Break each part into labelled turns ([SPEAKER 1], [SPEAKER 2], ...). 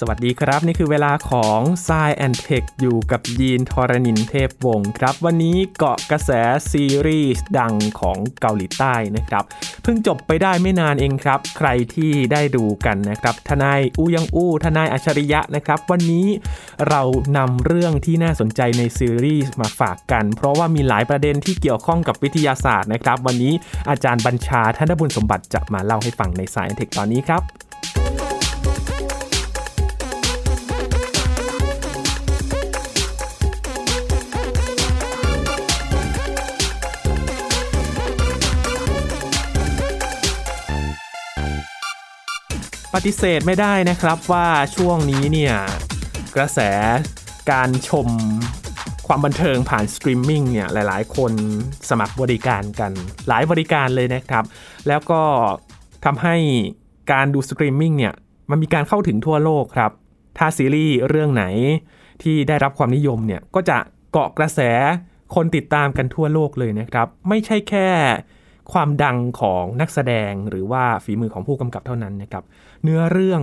[SPEAKER 1] สวัสดีครับ นี่คือเวลาของ s ซแอนเทคอยู่กับยีนทรณินเทพวงศ์ครับ วันนี้เกาะกระแสซีรีส์ดังของเกาหลีใต้นะครับ เพิ่งจบไปได้ไม่นานเองครับ ใครที่ได้ดูกันนะครับ ทนายอูยังอู้ทนายอัจฉริยะนะครับ วันนี้เรานำเรื่องที่น่าสนใจในซีรีส์มาฝากกัน เพราะว่ามีหลายประเด็นที่เกี่ยวข้องกับวิทยาศาสตร์นะครับ วันนี้อาจารย์บัญชาธนบุญสมบัติจะมาเล่าให้ฟังในสายแอนเทคตอนนี้ครับ ปฏิเสธไม่ได้นะครับว่าช่วงนี้เนี่ยกระแสการชมความบันเทิงผ่านสตรีมมิ่งเนี่ยหลายๆ คนสมัครบริการกันหลายบริการเลยนะครับ แล้วก็ทำให้การดูสตรีมมิ่งเนี่ยมันมีการเข้าถึงทั่วโลกครับ ถ้าซีรีส์เรื่องไหนที่ได้รับความนิยมเนี่ยก็จะเกาะกระแสคนติดตามกันทั่วโลกเลยนะครับ ไม่ใช่แค่ความดังของนักแสดงหรือว่าฝีมือของผู้กำกับเท่านั้นนะครับ เนื้อเรื่อง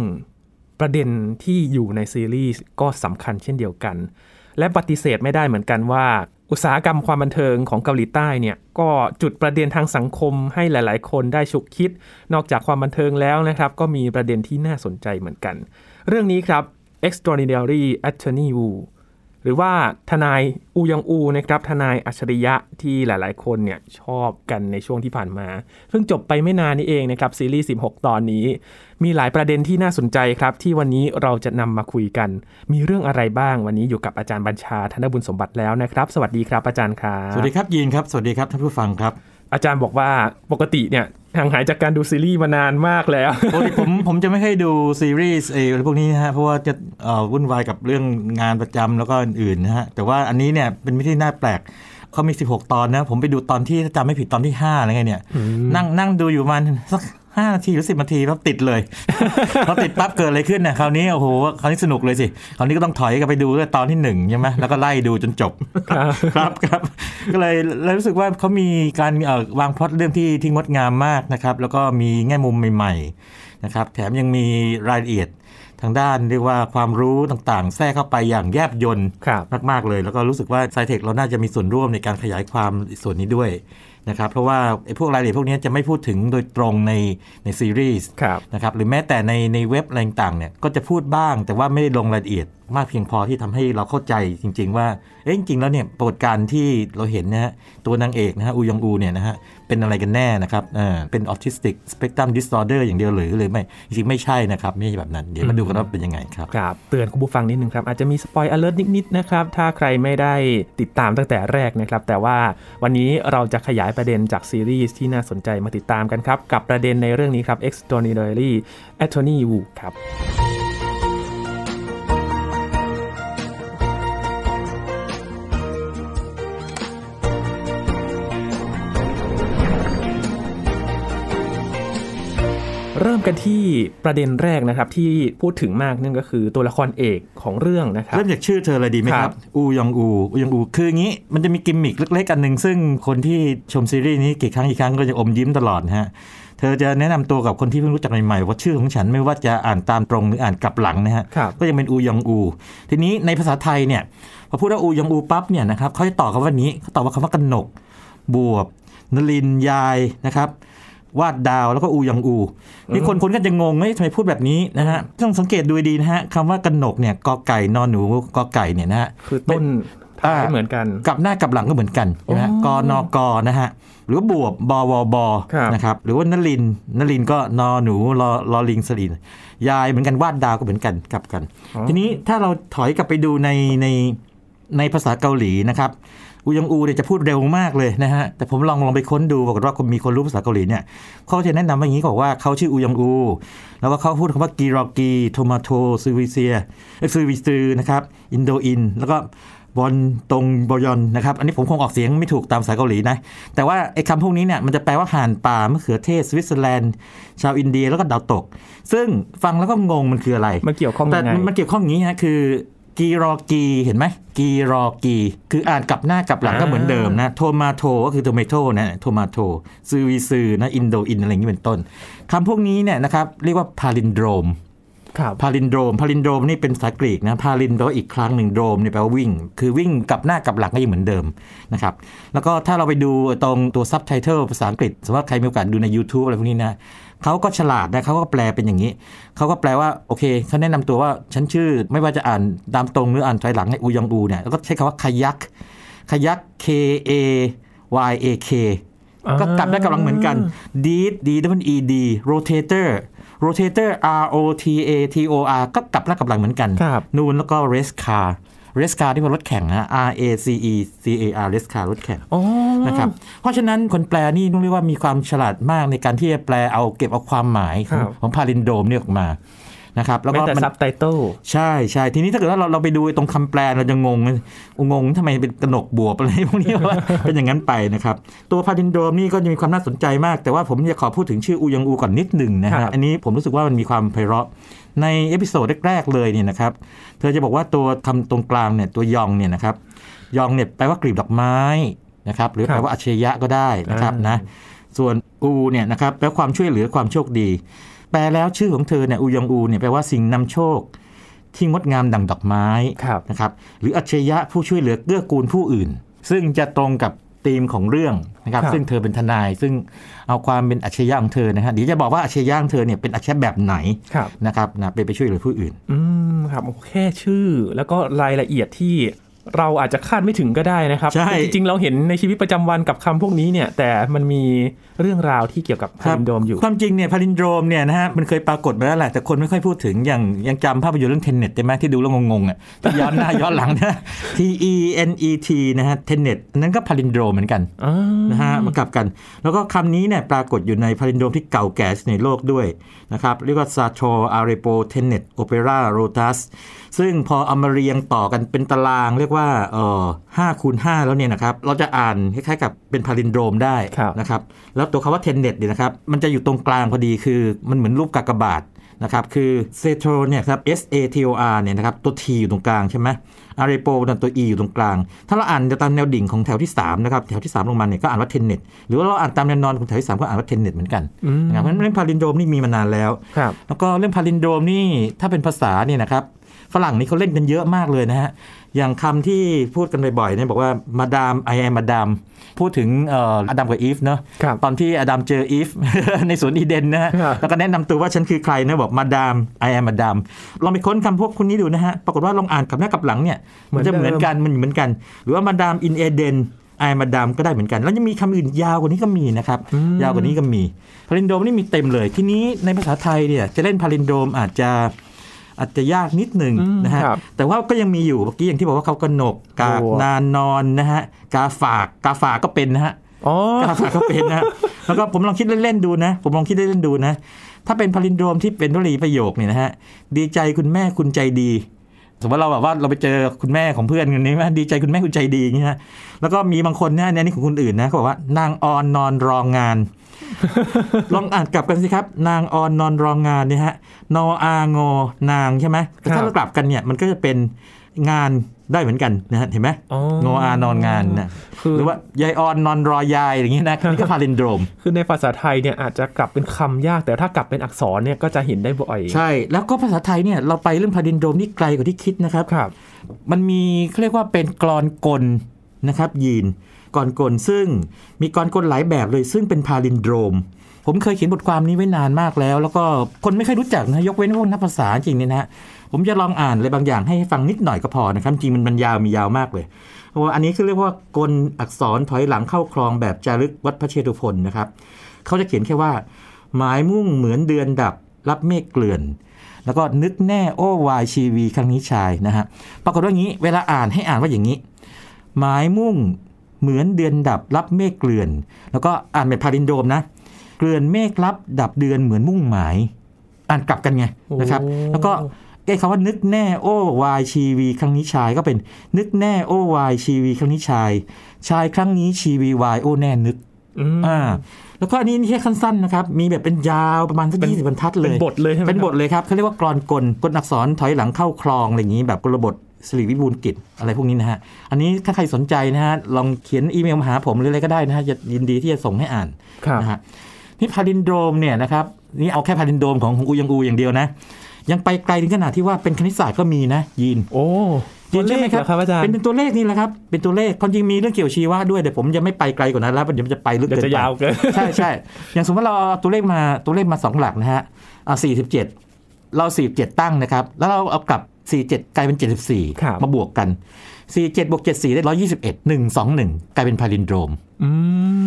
[SPEAKER 1] ประเด็นที่อยู่ในซีรีส์ก็สำคัญเช่นเดียวกัน และปฏิเสธไม่ได้เหมือนกันว่า อุตสาหกรรมความบันเทิงของเกาหลีใต้เนี่ยก็จุดประเด็นทางสังคมให้หลาย ๆ คนได้ฉุกคิด นอกจากความบันเทิงแล้วนะครับ ก็มีประเด็นที่น่าสนใจเหมือนกัน เรื่องนี้ครับ Extraordinary Attorney Woo หรือว่าทนายอูยองอูนะครับทนายอัจฉริยะที่หลายๆ คนเนี่ยชอบกันในช่วงที่ผ่านมา เพิ่งจบไปไม่นานนี้เองนะครับซีรีส์ 16 ตอนนี้ มีหลายประเด็นที่น่าสนใจครับ ที่วันนี้เราจะนำมาคุยกัน มีเรื่องอะไรบ้างวันนี้อยู่กับอาจารย์บัญชาธนบุญสมบัติแล้วนะครับ สวัสดีครับอาจารย์ครับ
[SPEAKER 2] สวัสดีครับยีนครับสวัสดีครับท่านผู้ฟังครับ
[SPEAKER 1] อาจารย์บอกว่าปกติเนี่ย ห่างหายจากการดูซีรีส์มานานมากแล้ว
[SPEAKER 2] ปกติผมผมจะไม่ให้ดูซีรีส์เอออะไรพวกนี้นะฮะเพราะว่าจะเอ่อวุ่นวายกับเรื่องงานประจำแล้วก็อื่นๆนะฮะแต่ว่าอันนี้เนี่ยเป็นวิธีน่าแปลกเขามี 16 ตอนนะ ผมไปดูตอนที่ถ้าจำไม่ผิดตอนที่5อะไรเงี้ยเนี่ยนั่งนั่งดูอยู่ประมันสัก ห้านาทีหรือสิบนาทีแล้วติดเลยพอติดปั๊บเกิดอะไรขึ้นเนี่ยคราวนี้โอ้โหคราวนี้สนุกเลยสิคราวนี้ก็ต้องถอยกลับไปดูด้วยตอนที่หนึ่งใช่ไหมแล้วก็ไล่ดูจนจบครับครับก็เลยเลยรู้สึกว่าเขามีการเอ่อวางพล็อตเรื่องที่ที่งดงามมากนะครับ แล้วก็มีแง่มุมใหม่ๆนะครับ แถมยังมีรายละเอียดทางด้านเรียกว่าความรู้ต่างๆ แทรกเข้าไปอย่างแยบยนต์
[SPEAKER 1] ครับ
[SPEAKER 2] มากๆเลย แล้วก็รู้สึกว่าไซเทคเราน่าจะมีส่วนร่วมในการขยายความส่วนนี้ด้วย นะครับเพราะว่าไอ้พวกรายละเอียดพวกนี้จะไม่พูดถึงโดยตรงในในซีรีส์
[SPEAKER 1] ครับ
[SPEAKER 2] นะครับหรือแม้แต่ในในเว็บอะไรต่างๆเนี่ยก็จะพูดบ้าง แต่ว่าไม่ได้ลงรายละเอียดมากเพียงพอที่ทำให้เราเข้าใจจริง ๆ ว่าเอ๊ะจริงๆแล้วเนี่ยปรากฏการณ์ที่เราเห็นนะฮะตัวนางเอกนะฮะอูยองอูเนี่ยนะฮะ เป็นอะไรกันแน่นะครับเออเป็น autistic spectrum disorder อย่างเดียวหรือหรือไม่ จริงๆไม่ใช่นะครับ ไม่ใช่แบบนั้น เดี๋ยวมาดูกันว่าเป็นยังไงครับ
[SPEAKER 1] ครับ เตือนคุณผู้ฟังนิดนึงครับ อาจจะมี spoil alert นิดๆนะครับ ถ้าใครไม่ได้ติดตามตั้งแต่แรกนะครับ แต่ว่าวันนี้เราจะขยายประเด็นจากซีรีส์ที่น่าสนใจมาติดตามกันครับ กับประเด็นในเรื่องนี้ครับ Extraordinary Attorney Woo ครับ เริ่มกันที่ประเด็นแรกนะครับที่พูดถึงมากนั่นก็คือตัวละครเอกของเรื่องนะครับ
[SPEAKER 2] เริ่มจากชื่อเธอเลยดีไหมค
[SPEAKER 1] ครั
[SPEAKER 2] รับบอูยองอูอูยองอูคืออย่างนี้มันจะมีกิมมิคเล็กๆอันหนึ่งซึ่งคนที่ชมซีรีส์นี้กี่ครั้งกี่ครั้งก็จะอมยิ้มตลอดนะฮะเธอจะแนะนำตัวกับคนที่เพิ่งรู้จักใหม่ๆว่าชื่อของฉันไม่ว่าจะอ่านตามตรงหรืออ่านกลับหลังนะฮะ
[SPEAKER 1] ครับ
[SPEAKER 2] ก็ยังเป็นอูยองอู ทีนี้ในภาษาไทยเนี่ยพอพูดว่าอูยองอูปั๊บเนี่ยนะครับเขาจะต่อคำว่านี้เขาต่อว่าคำว่ากนก บวบนลินยายนะครับ วาดดาวแล้วก็อูยองอูนี่คนคนก็จะงงเฮ้ยทำไมพูดแบบนี้นะฮะต้องสังเกตดูดีนะฮะคำว่ากนกเนี่ยกอไก่นอนหนูกอไก่เนี่ยนะฮะ
[SPEAKER 1] คือต้นท้าย
[SPEAKER 2] อ่า
[SPEAKER 1] เหมือนกัน
[SPEAKER 2] กลับหน้ากลับหลังก็เหมือนกันนะฮะ
[SPEAKER 1] อ๋
[SPEAKER 2] ก
[SPEAKER 1] อ
[SPEAKER 2] นกนะฮะหรือบวบบวบ
[SPEAKER 1] ครับ
[SPEAKER 2] นะครับหรือว่านลินนลินก็นอหนูรอรอลิงสลินยายเหมือนกันวาดดาวก็เหมือนกันกลับกัน
[SPEAKER 1] อ๋อ
[SPEAKER 2] ทีนี้ถ้าเราถอยกลับไปดูในในในภาษาเกาหลีนะครับ อูยองอูเนี่ยจะพูดเร็วมากเลยนะฮะ แต่ผมลองลองไปค้นดูปรากฏว่าคนมีคนรู้ภาษาเกาหลีเนี่ยเขาจะแนะนำว่าอย่างนี้บอกว่าเขาชื่ออูยองอู แล้วก็เขาพูดคำว่า기러기 토마토 스위스 스위스 นะครับ 인도인 แล้วก็별똥별 นะครับ อันนี้ผมคงออกเสียงไม่ถูกตามภาษาเกาหลีนะ แต่ว่าไอ้คำพวกนี้เนี่ยมันจะแปลว่าห่านป่ามะเขือเทศสวิตเซอร์แลนด์ชาวอินเดียแล้วก็ดาวตก ซึ่งฟังแล้วก็งงมันคืออะไร
[SPEAKER 1] มันเกี่ยวข้อง
[SPEAKER 2] แต่
[SPEAKER 1] ยังไง
[SPEAKER 2] มันเกี่ยวข้องอย่างนี้ฮะคือ 기러기 เห็นไหม 기러기 คืออ่านกลับหน้ากลับหลังก็เหมือนเดิมนะ토마토 ก็คือ tomato นะ 토마토 스위스 นะ 인도인 อะไรอย่างนี้เป็นต้นคำพวกนี้เนี่ยนะครับเรียกว่า palindrome
[SPEAKER 1] ครับ
[SPEAKER 2] palindrome palindrome นี่เป็นภาษากรีกนะ palin แปลว่าอีกครั้งหนึ่ง drome เนี่ยแปลว่าวิ่ง คือวิ่งกลับหน้ากลับหลังก็ยังเหมือนเดิมนะครับแล้วก็ถ้าเราไปดูตรงตัวซับไตเติลภาษาอังกฤษสมมติว่าใครมีโอกาสดูใน YouTube อะไรพวกนี้นะ เขาก็ฉลาดนะเขาก็แปลเป็นอย่างนี้ เขาก็แปลว่าโอเคเขาแนะนำตัวว่าฉันชื่อไม่ว่าจะอ่านตามตรงหรืออ่านถอยหลังให้อูยองอูเนี่ยแล้วก็ใช้คำว่าคายักคายัก K A Y A K ก็กลับได้กำลังเหมือนกัน deed d w e d rotator rotator r o t a t o r ก็กลับได้กำลังเหมือนกัน
[SPEAKER 1] ครับ
[SPEAKER 2] นูนแล้วก็ race car race car ที่เป็นรถแข่งนะ R A C E C A R race car รถแข่ง
[SPEAKER 1] อ๋อ
[SPEAKER 2] นะครับเพราะฉะนั้นคนแปลนี่ต้องเรียกว่ามีความฉลาดมากในการที่จะแปลเอาเก็บเอาความหมายของของ palindrome เนี่ยออกมานะครับแล้ว
[SPEAKER 1] แม้
[SPEAKER 2] ก็
[SPEAKER 1] แต่
[SPEAKER 2] มัน
[SPEAKER 1] ซับไตเติล
[SPEAKER 2] ใช่ใช่ทีนี้ถ้าเกิดว่าเราเราไปดูตรงคำแปลเราจะงงงงทำไมเป็นกระหนกบวบอะไรพวกนี้ว่าเป็นอย่างนั้นไปนะครับ ตัว palindrome นี่ก็จะมีความน่าสนใจมาก แต่ว่าผมจะขอพูดถึงชื่ออูยองอูก่อนนิดหนึ่งนะ
[SPEAKER 1] ครั
[SPEAKER 2] ฮะ
[SPEAKER 1] บ
[SPEAKER 2] อันนี้ผมรู้สึกว่ามันมีความไพเราะ ใน episode แรกๆเลยเนี่ยนะครับเธอจะบอกว่าตัวคำตรงกลางเนี่ยตัวยองเนี่ยนะครับยองเนี่ยแปลว่ากลีบดอกไม้นะครับหรือแปลว่าอัจฉริยะก็ได้นะครับนะส่วนอูเนี่ยนะครับแปลว่าความช่วยเหลือความโชคดี แปลแล้วชื่อของเธอเนี่ยอูยองอูเนี่ยแปลว่าสิ่งนำโชค ที่งดงามดังดอกไม้
[SPEAKER 1] ครับ
[SPEAKER 2] นะครับหรืออัจฉริยะผู้ช่วยเหลือเกื้อกูลผู้อื่น ซึ่งจะตรงกับ ธีมของเรื่องนะครับ
[SPEAKER 1] ครับ
[SPEAKER 2] ซึ่งเธอเป็นทนาย ซึ่งเอาความเป็นอัจฉริยะของเธอนะฮะเดี๋ยวจะบอกว่าอัจฉริยะของเธอเนี่ยเป็นอัจฉริยะแบบไหน
[SPEAKER 1] ครับ
[SPEAKER 2] นะครับนะเป็นไปช่วยเหลือผู้อื่น
[SPEAKER 1] อืมครับโอ้แค่ชื่อแล้วก็รายละเอียดที่ เราอาจจะคาดไม่ถึงก็ได้นะครับ
[SPEAKER 2] ใช่
[SPEAKER 1] จริงๆเราเห็นในชีวิตประจำวันกับคำพวกนี้เนี่ย แต่มันมีเรื่องราวที่เกี่ยวกับ palindrome อยู่
[SPEAKER 2] ความจริงเนี่ย palindrome เนี่ยนะฮะมันเคยปรากฏมาแล้วแหละแต่คนไม่ค่อยพูดถึงอย่างยังจำภาพยนตร์เรื่อง Tenet ได้ไหมที่ดูแล้วงงๆอะที่ย้อนหน้าย้อนหลังนะ T E N E T นะฮะ Tenet นั้นก็ palindrome เหมือนกัน
[SPEAKER 1] อ่า
[SPEAKER 2] นะฮะมันกลับกัน แล้วก็คำนี้เนี่ยปรากฏอยู่ใน palindrome ที่เก่าแก่ที่สุดในโลกด้วยนะครับเรียกว่าซาโ o อารีโปเทเนตโอเปร่าโรตัสซึ่งพอเอามาเรียงต่อกันเป็นตารางเรียกว่าเอ่อห้าคูณห้าแล้วเนี่ยนะครับ เราจะอ่านคล้ายๆกับเป็น palindrome ได้
[SPEAKER 1] ครับ
[SPEAKER 2] นะครับ แล้วตัวคำว่า Tenet เนี่ยนะครับ มันจะอยู่ตรงกลางพอดีคือมันเหมือนรูปกากบาทนะครับ คือ Sator เนี่ยครับ S A T O R เนี่ยนะครับ ตัว T อยู่ตรงกลางใช่ไหม Arepo นั่นตัว E อยู่ตรงกลาง ถ้าเราอ่านตามแนวดิ่งของแถวที่3นะครับ แถวที่ 3 ลงมาเนี่ยก็อ่านว่า Tenet หรือว่าเราอ่านตามแนวนอนของแถวที่ 3 ก็อ่านว่า Tenet เหมือนกัน
[SPEAKER 1] อืม
[SPEAKER 2] นะครับเพราะฉะนั้นเรื่อง palindrome นี่มีมานานแล้ว
[SPEAKER 1] ครับ
[SPEAKER 2] แล้วก็เรื่อง palindrome นี่ถ้าเป็นภาษาเนี่ยนะครับ ฝรั่งนี่เขาเล่นกันเยอะมากเลยนะฮะ อย่างคำที่พูดกันบ่อยๆเนี่ยบอกว่า Madam I'm Adam พูดถึงเอ่ออดัมกับอีฟเนาะ
[SPEAKER 1] ครับ
[SPEAKER 2] ตอนที่อดัมเจออีฟในสวนอีเดนนะฮะ
[SPEAKER 1] ครับ
[SPEAKER 2] แล้วก็แนะนำตัวว่าฉันคือใครนะบอก Madam I'm Adam ลองไปค้นคำพวกคุณนี้ดูนะฮะ ปรากฏว่าลองอ่านกลับหน้ากลับหลังเนี่ยมันจะเหมือนกันมันเหมือนกัน หรือว่ามาดามอินเอเดนไอมาดามก็ได้เหมือนกัน แล้วยังมีคำอื่นยาวกว่านี้ก็มีนะครับ ยาวกว่านี้ก็มีพาลินโดมนี่มีเต็มเลย ทีนี้ในภาษาไทยเนี่ยจะเล่นพาลินโดมอาจจะ อาจจะยากนิดหนึ่ง
[SPEAKER 1] อืม
[SPEAKER 2] นะฮะ
[SPEAKER 1] ครับ
[SPEAKER 2] แต่ว่าก็ยังมีอยู่เมื่อกี้อย่างที่บอกว่าเขากระหนกกาก
[SPEAKER 1] โอ้
[SPEAKER 2] นานนอนนะฮะกาฝากกาฝากก็เป็นนะฮะ
[SPEAKER 1] อ๋อ
[SPEAKER 2] กาฝากก็เป็นนะฮะแล้วก็ผมลองคิดเล่นๆดูนะ ผมลองคิดเล่นๆดูนะ ถ้าเป็นพาลินโดรมที่เป็นวลีประโยคเนี่ยนะฮะดีใจคุณแม่คุณใจดี สมมติเราแบบว่าเราไปเจอคุณแม่ของเพื่อนคนนี้ว่าดีใจคุณแม่คุณใจดีอย่างเงี้ยแล้วก็มีบางคนเนี่ยในนี้ของคนอื่นนะเขาบอกว่านางออนนอนรองงาน ลองอ่านกลับกันสิครับ นางออนนอนรองงานเนี่ยฮะนออางอนางใช่ไหมแต่ถ้าเรากลับกันเนี่ยมันก็จะเป็นงาน ได้เหมือนกันนะฮะเห็นไหม
[SPEAKER 1] อ๋อ
[SPEAKER 2] งออานอนงานนะ
[SPEAKER 1] คือ
[SPEAKER 2] หรือว่ายายออนนอนรอยายอย่างเงี้ยนะนี่ก็พาลินโดรม
[SPEAKER 1] คือในภาษาไทยเนี่ยอาจจะกลับเป็นคำยาก แต่ถ้ากลับเป็นอักษรเนี่ยก็จะเห็นได้บ่อย
[SPEAKER 2] ใช่ แล้วก็ภาษาไทยเนี่ยเราไปเรื่องพาลินโดรมนี่ไกลกว่าที่คิดนะครับ
[SPEAKER 1] ครับ
[SPEAKER 2] มันมีเขาเรียกว่าเป็นกรอนกลนะครับยีนกรอนกลซึ่งมีกรอนกลหลายแบบเลยซึ่งเป็นพาลินโดรมผมเคยเขียนบทความนี้ไว้นานมากแล้ว แล้วก็คนไม่ค่อยรู้จักนะยกเว้นพวกนักภาษาจริงเนี่ยนะฮะ ผมจะลองอ่านอะไรบางอย่างให้ฟังนิดหน่อยก็พอนะครับ จริงมันมันยาวมียาวมากเลยเพราะว่าอันนี้คือเรียกว่ากลอักษรถอยหลังเข้าคลองแบบจารึกวัดพระเชตุพนนะครับเขาจะเขียนแค่ว่า หมายมุ่งเหมือนเดือนดับรับเมฆเกลื่อน แล้วก็นึกแน่โอ้วายชีวีครั้งนี้ชายนะฮะปรากฏว่าอย่างนี้เวลาอ่านให้อ่านว่าอย่างนี้ หมายมุ่งเหมือนเดือนดับรับเมฆเกลื่อน แล้วก็อ่านเป็นพารินโดมนะ เกลื่อนเมฆรับดับเดือนเหมือนมุ่งหมาย อ่านกลับกันไงนะครับ
[SPEAKER 1] โอ้
[SPEAKER 2] แล้วก็ ไอ้คำว่านึกแน่โอ้วายชีวีครั้งนี้ชายก็เป็นนึกแน่โอ้วายชีวีครั้งนี้ชาย ชายครั้งนี้ชีวีวายโอ้แน่นึก
[SPEAKER 1] อืม
[SPEAKER 2] อ่าแล้วก็อันนี้นี่แค่สั้นๆนะครับ มีแบบเป็นยาวประมาณสัก
[SPEAKER 1] เป็น
[SPEAKER 2] ยี่สิบรรทัดเลย
[SPEAKER 1] เป็นบทเลยใช่ไหม
[SPEAKER 2] เป็นบท
[SPEAKER 1] ครับ
[SPEAKER 2] เลยครับเขาเรียกว่ากลอนกลกลอักษรถอยหลังเข้าคลองอะไรอย่างนี้แบบกลบทสิริวิบูลย์กิจอะไรพวกนี้นะฮะ อันนี้ถ้าใครสนใจนะฮะ ลองเขียนอีเมลมาหาผมหรืออะไรก็ได้นะฮะจะยินดีที่จะส่งให้อ่าน
[SPEAKER 1] ครับ
[SPEAKER 2] นะฮะนี่ palindrome เนี่ยนะครับ นี่เอาแค่ palindrome ของของอูยองอูอย่างเดียวนะ ยังไปไกลถึงขนาดที่ว่าเป็นคณิตศาสตร์ก็มีนะยีน
[SPEAKER 1] โอ้ตัวเลขเหรอครับอาจารย์
[SPEAKER 2] เป็นตัวเลขนี่แหละครับเป็นตัวเลขความจริงมีเรื่องเกี่ยวชีวะด้วยแต่ผมจะไม่ไปไกลกว่านั้นแล้วเดี๋ยวมันจะไปลึก
[SPEAKER 1] เดี๋ยว
[SPEAKER 2] เกิน
[SPEAKER 1] จะ
[SPEAKER 2] ไป
[SPEAKER 1] ยาวเกิน
[SPEAKER 2] ใช่ใช่อย่างสมมติเราเอาตัวเลขมาตัวเลขมาสองหลักนะฮะอ่าสี่สิบเจ็ดเราสี่เจ็ดตั้งนะครับ แล้วเราเอากลับสี่เจ็ดกลายเป็นเจ็ดสิบสี่
[SPEAKER 1] ครับ
[SPEAKER 2] มาบวกกัน สี่เจ็ดบวกเจ็ดสี่ได้ร้อยยี่สิบเอ็ดหนึ่งสองหนึ่งกลายเป็นพาลินโดรม
[SPEAKER 1] อื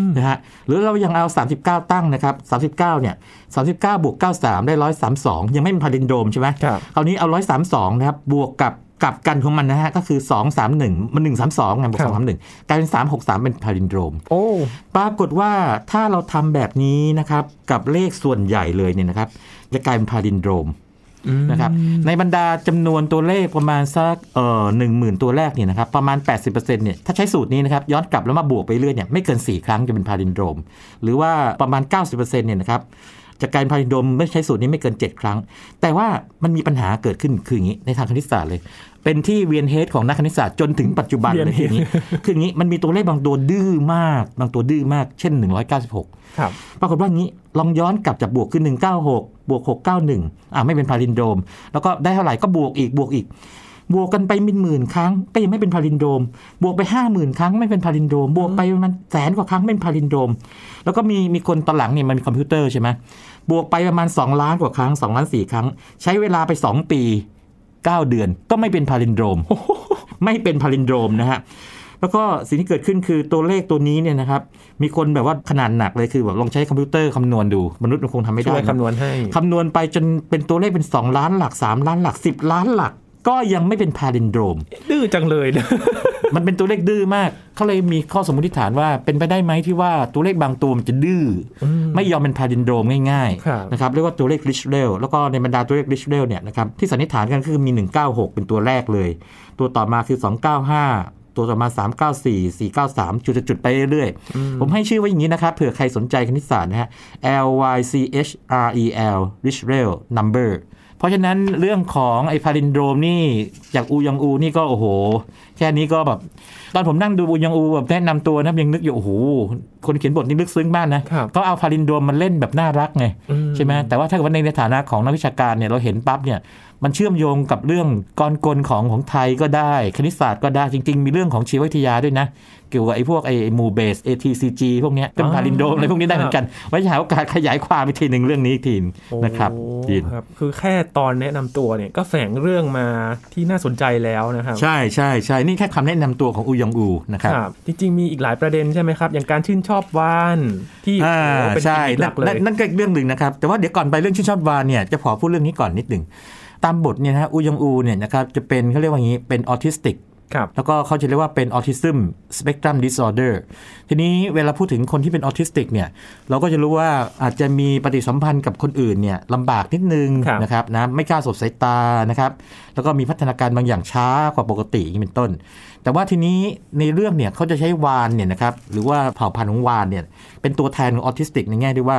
[SPEAKER 1] ม
[SPEAKER 2] นะฮะหรือเรายังเอา 39 ตั้งนะครับ 39 เนี่ย 39 บวก 93 ได้ 132 ยังไม่เป็นพาลินโดรมใช่ไหม
[SPEAKER 1] ครับ
[SPEAKER 2] คราวนี้เอา 132 นะครับ บวกกับกลับกันของมันนะฮะ ก็คือ 231 มัน 132ไงบวก
[SPEAKER 1] ครับ
[SPEAKER 2] 231 กลายเป็น 363 เป็น palindrome โอ้ปรากฏว่าถ้าเราทำแบบนี้นะครับ กับเลขส่วนใหญ่เลยเนี่ยนะครับ จะกลายเป็น palindrome
[SPEAKER 1] อืม
[SPEAKER 2] นะครับในบรรดาจำนวนตัวเลขประมาณสักเอ่อหนึ่งหมื่นตัวแรกเนี่ยนะครับประมาณ 80%เนี่ยถ้าใช้สูตรนี้นะครับย้อนกลับแล้วมาบวกไปเรื่อยเนี่ยไม่เกิน 4 ครั้งจะเป็น palindrome หรือว่าประมาณ 90%เนี่ยนะครับจากการ palindrome ไม่ใช้สูตรนี้ไม่เกิน 7 ครั้ง แต่ว่ามันมีปัญหาเกิดขึ้นคืออย่างนี้ในทางคณิตศาสตร์เลย เป็นที่เวียน head ของนักคณิตศาสตร์จนถึงปัจจุบันเลยคืออย่างนี้คืออย่างนี้มันมีตัวเลขบางตัวดื้อมาก บางตัวดื้อมากเช่น 196
[SPEAKER 1] ครับ
[SPEAKER 2] ปรากฏว่างี้ลองย้อนกลับจากบวกคือ196 บวก 691อ่าไม่เป็น palindrome แล้วก็ได้เท่าไหร่ก็บวกอีกบวกอีก บวกกันไปเป็นหมื่นครั้ง ก็ยังไม่เป็น palindrome บวกไป50,000ครั้งไม่เป็น palindrome บวกไปประมาณแสนกว่าครั้งไม่เป็น palindrome แล้วก็มีมีคนตอนหลังเนี่ยมันมีคอมพิวเตอร์ใช่ไหมบวกไปประมาณ 2 ล้านกว่าครั้ง 2 ล้าน 4 ครั้ง ใช้เวลาไป 2 ปี 9 เดือน ก็ไม่เป็น palindrome ไม่เป็น palindrome นะฮะ แล้วก็สิ่งที่เกิดขึ้นคือตัวเลขตัวนี้เนี่ยนะครับมีคนแบบว่าขนาดหนักเลยคือแบบลองใช้คอมพิวเตอร์คำนวณดูมนุษย์มันคงทำไม่ได้
[SPEAKER 1] ช่วย
[SPEAKER 2] นะ
[SPEAKER 1] คำนวณให้
[SPEAKER 2] คำนวณไปจนเป็นตัวเลขเป็น 2 ล้านหลัก 3 ล้านหลัก 10 ล้านหลัก ก็ยังไม่เป็น palindrome ดื้
[SPEAKER 1] อจังเลยนะ
[SPEAKER 2] มันเป็นตัวเลขดื้อมาก เขาเลยมีข้อสมมติฐานว่าเป็นไปได้ไหมที่ว่าตัวเลขบางตัวมันจะดื้ออไม่ยอมเป็น palindrome ง่าย
[SPEAKER 1] ครับ
[SPEAKER 2] ๆนะครับเรียกว่าตัวเลขริชเ e ลแล้วก็ในบรรดาตัวเลขริชเ e ลเนี่ยนะครับที่สันนิษฐานกันคือมี 196 เป็นตัวแรกเลย ตัวต่อมาคือ 295 ตัวต่อมา 394 493 จุดๆไปเรื่อยๆ ผมให้ชื่อไว้อย่างนี้นะครับเผื่อใครสนใจคณิตศาสตร์นะฮะ L Y C H R E L Rich r e l Number เพราะฉะนั้นเรื่องของไอ้ palindrome นี่ จากอูยองอูนี่ก็โอ้โหแค่นี้ก็แบบ ตอนผมนั่งดูอูยองอูแบบแนะนำตัวนะยังนึกอยู่โอ้โหคนเขียนบทนี่ลึกซึ้งมากนะครับก็เอา palindrome มันเล่นแบบน่ารักไง
[SPEAKER 1] อืม
[SPEAKER 2] ใช่ไหมแต่ว่าถ้าเกิดว่าในฐานะของนักวิชาการเนี่ยเราเห็นปั๊บเนี่ยมันเชื่อมโยงกับเรื่องกลอนกลของของไทยก็ได้ คณิตศาสตร์ก็ได้จริง ๆ มีเรื่องของชีววิทยาด้วยนะ เกี่ยวกับไอ้พวกไอ้หมู่เบส ATCG พวกเนี้ยเป็น
[SPEAKER 1] อ๋อ
[SPEAKER 2] palindrome อะไรพวกนี้ได้เหมือนกัน ไว้หาโอกาสขยายความอีกทีหนึ่งเรื่องนี้อีกทีนะครับ
[SPEAKER 1] โอ้
[SPEAKER 2] ยิน
[SPEAKER 1] ครับ คือแค่ตอนแนะนำตัวเนี่ยก็แฝงเรื่องมาที่น่าสนใจแล้วนะครับ
[SPEAKER 2] ใช่ใช่ใช่นี่แค่คำแนะนำตัวของอูยองอูนะครับ
[SPEAKER 1] ครับจริงๆมีอีกหลายประเด็นใช่ไหมครับ อย่างการชื่นชอบวาฬที่
[SPEAKER 2] อ่า
[SPEAKER 1] โอ้โหเป็น
[SPEAKER 2] ใช่
[SPEAKER 1] กิมมิคห
[SPEAKER 2] นั่
[SPEAKER 1] ลักเล
[SPEAKER 2] นั่น
[SPEAKER 1] ย
[SPEAKER 2] นั่นก็อีกเรื่องหนึ่งนะครับ แต่ว่าเดี๋ยวก่อนไปเรื่องชื่นชอบวาฬเนี่ยจะขอพูดเรื่องนี้ก่อนนิดหนึ่งตามบทเนี่ยนะฮะอูยองอูเนี่ยนะครับจะเป็นเขาเรียกว่าอย่างนี้เป็นออทิสติก
[SPEAKER 1] ครับ
[SPEAKER 2] แล้วก็เขาจะเรียกว่าเป็น autism spectrum disorder ทีนี้เวลาพูดถึงคนที่เป็นออทิสติกเนี่ยเราก็จะรู้ว่าอาจจะมีปฏิสัมพันธ์กับคนอื่นเนี่ยลำบากนิดนึง
[SPEAKER 1] ครับ
[SPEAKER 2] นะครับนะไม่กล้าสบสายตานะครับแล้วก็มีพัฒนาการบางอย่างช้ากว่าปกติอย่างนี้เป็นต้น แต่ว่าทีนี้ในเรื่องเนี่ยเขาจะใช้วาฬเนี่ยนะครับหรือว่าเผ่าพันธุ์ของวาฬเนี่ยเป็นตัวแทนของออทิสติกในแง่ที่ว่า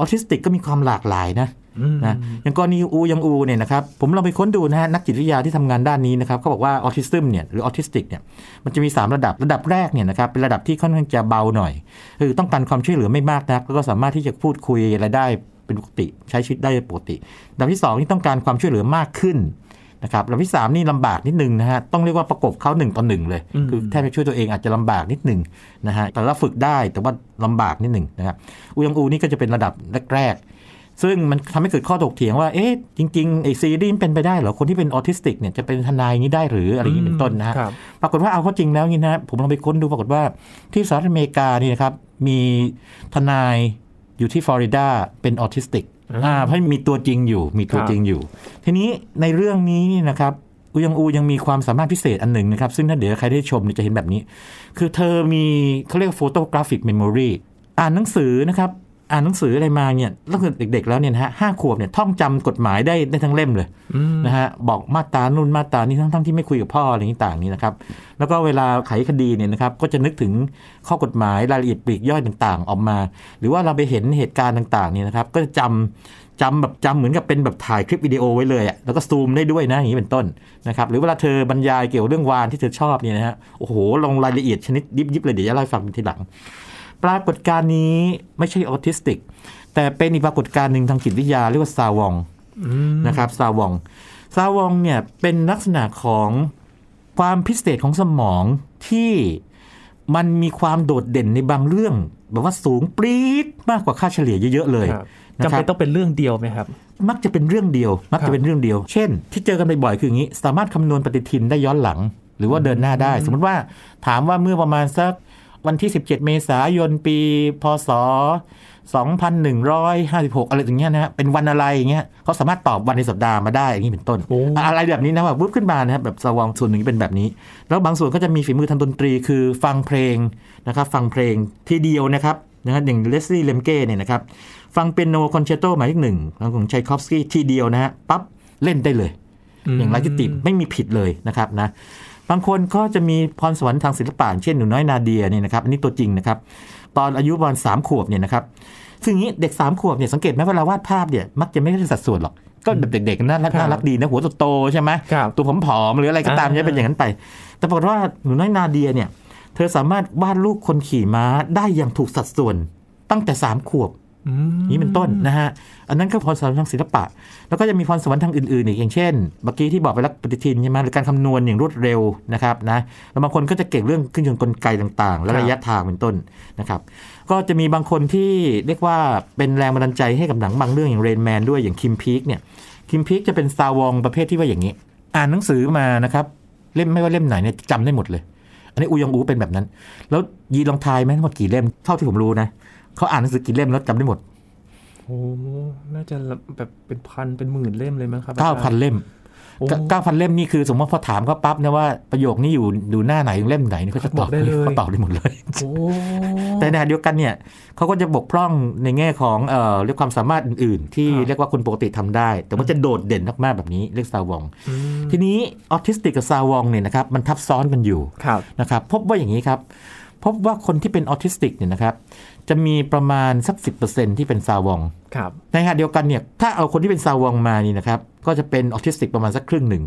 [SPEAKER 2] ออทิสติกก็มีความหลากหลายนะ
[SPEAKER 1] อืม
[SPEAKER 2] นะอย่างกรณีอูยองอูเนี่ยนะครับผมลองไปค้นดูนะฮะนักจิตวิทยาที่ทำงานด้านนี้นะครับเขาบอกว่าออทิซึมเนี่ยหรือออทิสติกเนี่ยมันจะมี 3 ระดับระดับแรกเนี่ยนะครับเป็นระดับที่ค่อนข้างจะเบาหน่อย คือต้องการความช่วยเหลือไม่มากนักแล้วก็สามารถที่จะพูดคุยอะไรได้เป็นปกติ ใช้ชีวิตได้ปกติระดับที่2นี่ต้องการความช่วยเหลือมากขึ้นนะครับระดับที่3นี่ลำบากนิดนึงนะฮะต้องเรียกว่าประกบเขาหนึ่งต่อหนึ่งเลย
[SPEAKER 1] อืม
[SPEAKER 2] คือแทบจะช่วยตัวเองอาจจะลำบากนิดนึงนะฮะแต่ว่าฝึกได้แต่ว่าลำบากนิดหนึ่งนะครับอูยังอูนี่ก็จะเป็นระดับแรกๆ ซึ่งมันทำให้เกิดข้อถกเถียงว่า เอ๊ะ จริงๆไอ้ซีรีส์มันเป็นไปได้เหรอ คนที่เป็นออทิสติกเนี่ยจะเป็นทนายอย่างนี้ได้หรืออะไรอย่างนี้เป็นต้นนะฮะ
[SPEAKER 1] ครับ
[SPEAKER 2] ปรากฏว่าเอาเข้าจริงแล้วนี่นะผมลองไปค้นดูปรากฏว่าที่สหรัฐอเมริกานี่นะครับมีทนายอยู่ที่ฟลอริดาเป็นออทิสติก
[SPEAKER 1] อ่า
[SPEAKER 2] อ่าเพราะมีตัวจริงอยู่ มีตัว
[SPEAKER 1] ครับ
[SPEAKER 2] จริงอยู่ ทีนี้ในเรื่องนี้นี่นะครับอูยองอูยังมีความสามารถพิเศษอันหนึ่งนะครับ ซึ่งถ้าเดี๋ยวใครได้ชมเนี่ยจะเห็นแบบนี้ คือเธอมีเขาเรียก photographic memory อ่านหนังสือนะครับ อ่านหนังสืออะไรมาเนี่ยตั้งแต่เด็ก ๆ แล้วเนี่ยนะฮะห้าขวบเนี่ยท่องจำกฎหมายได้ได้ทั้งเล่มเลย
[SPEAKER 1] อืม
[SPEAKER 2] นะฮะบอกมาตรานู่นมาตรานี้ทั้งๆที่ไม่คุยกับพ่ออะไรต่างๆนี่นะครับ แล้วก็เวลาไขคดีเนี่ยนะครับก็จะนึกถึงข้อกฎหมายรายละเอียดปลีกย่อยต่างๆ ออกมา หรือว่าเราไปเห็นเหตุการณ์ต่างๆเนี่ยนะครับ ก็จะจำจำแบบจำเหมือนกับเป็นแบบถ่ายคลิปวิดีโอไว้เลยอะแล้วก็ซูมได้ด้วยนะอย่างนี้เป็นต้นนะครับหรือเวลาเธอบรรยายเกี่ยวกับเรื่องวานที่เธอชอบเนี่ยนะฮะโอ้โหลงรายละเอียดชนิดยิบๆเลยเดี๋ยวจะเล่าให้ฟังเป็นทีหลัง ปรากฏการณ์นี้ไม่ใช่ออทิสติก แต่เป็นอีกปรากฏการณ์หนึ่งทางจิตวิทยาเรียกว่าซาวอง
[SPEAKER 1] อืม
[SPEAKER 2] นะครับซาวองซาวองเนี่ยเป็นลักษณะของความพิเศษของสมองที่มันมีความโดดเด่นในบางเรื่อง แบบว่าสูงปรี๊ดมากกว่าค่าเฉลี่ยเยอะๆเลย
[SPEAKER 1] ครับ
[SPEAKER 2] นะ
[SPEAKER 1] จำ
[SPEAKER 2] ครั
[SPEAKER 1] เป็น
[SPEAKER 2] บ
[SPEAKER 1] ต้องเป็นเรื่องเดียวไหมครับ
[SPEAKER 2] มักจะเป็นเรื่องเดียว มัก
[SPEAKER 1] ครั
[SPEAKER 2] จะ
[SPEAKER 1] บ
[SPEAKER 2] เป็นเรื่องเดียว เช่น ที่เจอกันบ่อยๆคืออย่างนี้ สามารถคำนวณปฏิทินได้ย้อนหลัง หรือว่าเดินหน้าได้ สมมติว่าถามว่าเมื่อประมาณสัก วันที่ 17 เมษายนปี พศ 2156 อะไรอย่างเงี้ยนะฮะเป็นวันอะไรอย่างเงี้ยเขาสามารถตอบวันในสัปดาห์มาได้อย่างนี้เป็นต้น
[SPEAKER 1] โอ้
[SPEAKER 2] อะไรแบบนี้นะแบบวูบขึ้นมานะครับแบบ savant ส่วนหนึ่งเป็นแบบนี้ แล้วบางส่วนก็จะมีฝีมือทางดนตรีคือฟังเพลงนะครับฟังเพลงทีเดียวนะครับนะฮะอย่างเลสลี่เลมเก้เนี่ยนะครับฟังเปียโนคอนแชร์โตหมายเลขหนึ่งของชัยคอฟสกี้ทีเดียวนะฮะปั๊บเล่นได้เลย อย่างไร้ที่ติไม่มีผิดเลยนะครับนะ บางคนก็จะมีพรสวรรค์ทางศิลปะอย่างเช่นหนูน้อยนาเดียเนี่ยนะครับอันนี้ตัวจริงนะครับ ตอนอายุประมาณสามขวบเนี่ยนะครับซึ่งอย่างนี้เด็กสามขวบเนี่ยสังเกตไหมเวลาวาดภาพเนี่ยมักจะไม่ได้สัดส่วนหรอกก็แบบเด็กๆน่ารัก
[SPEAKER 1] ครับ
[SPEAKER 2] น่ารักดีนะหัวโตๆใช่ไหม
[SPEAKER 1] ครับ
[SPEAKER 2] ตัวผอมๆหรืออะไรก็ตาม
[SPEAKER 1] อ่า
[SPEAKER 2] จะเป็นอย่างนั้นไป แต่ปรากฏว่าหนูน้อยนาเดียเนี่ย เธอสามารถวาดรูปคนขี่ม้าได้อย่างถูกสัดส่วนตั้งแต่สามขวบ
[SPEAKER 1] อืม
[SPEAKER 2] นี้เป็นต้นนะฮะ อันนั้นก็พรสวรรค์ทางศิลปะ แล้วก็จะมีพรสวรรค์ทางอื่นๆอีกอย่างเช่น เมื่อกี้ที่บอกไปแล้วปฏิทินใช่ไหมหรือการคำนวณอย่างรวดเร็วนะครับนะ แล้วบางคนก็จะเก่งเรื่องเครื่องยนต์กลไกต่างๆ และระยะทางเป็นต้นนะครับ ก็จะมีบางคนที่เรียกว่าเป็นแรงบันดาลใจให้กับหนังบางเรื่องอย่างเรนแมนด้วยอย่างคิมพีกเนี่ย คิมพีกจะเป็นซาวองประเภทที่ว่าอย่างนี้ อ่านหนังสือมานะครับ เล่มไม่ว่าเล่มไหนเนี่ยจำได้หมดเลย อันนี้อูยองอูเป็นแบบนั้น แล้วยีลองทายไหมทั้งหมดกี่เล่มเท่าที่ผมรู้นะ เขาอ่านหนังสือกี่เล่มแล้วจำได้หมด
[SPEAKER 1] โอ้น่าจะแบบเป็นพันเป็นหมื่นเล่มเลยมั้งครับ
[SPEAKER 2] เก้าพันเล่ม
[SPEAKER 1] โอ้
[SPEAKER 2] เก้าพันเล่มนี่คือสมมติพอถามเขาปั๊บนะว่าประโยคนี้อยู่อยู่หน้าไหนเล่มไหนนี่เขาจะตอบ
[SPEAKER 1] บอกได้เลย
[SPEAKER 2] เขาตอบได้หมดเลย
[SPEAKER 1] โอ้
[SPEAKER 2] แต่ในขณะเดียวกันเนี่ยเขาก็จะบกพร่องในแง่ของเอ่อเรียกความสามารถอื่น ๆ ที่เรียกว่าคนปกติทำได้ แต่ว่าจะโดดเด่นมากๆแบบนี้เรียก savant อื
[SPEAKER 1] ม
[SPEAKER 2] ทีนี้ออทิสติกกับ savant เนี่ยนะครับมันทับซ้อนกันอยู่
[SPEAKER 1] ครับ
[SPEAKER 2] นะครับพบว่าอย่างนี้ครับ พบว่าคนที่เป็นออทิสติกเนี่ยนะครับ จะมีประมาณสัก 10%ที่เป็น savant
[SPEAKER 1] ครับ
[SPEAKER 2] ในขณะเดียวกันเนี่ยถ้าเอาคนที่เป็น savant มานี่นะครับ ก็จะเป็นออทิสติกประมาณสักครึ่งหนึ่ง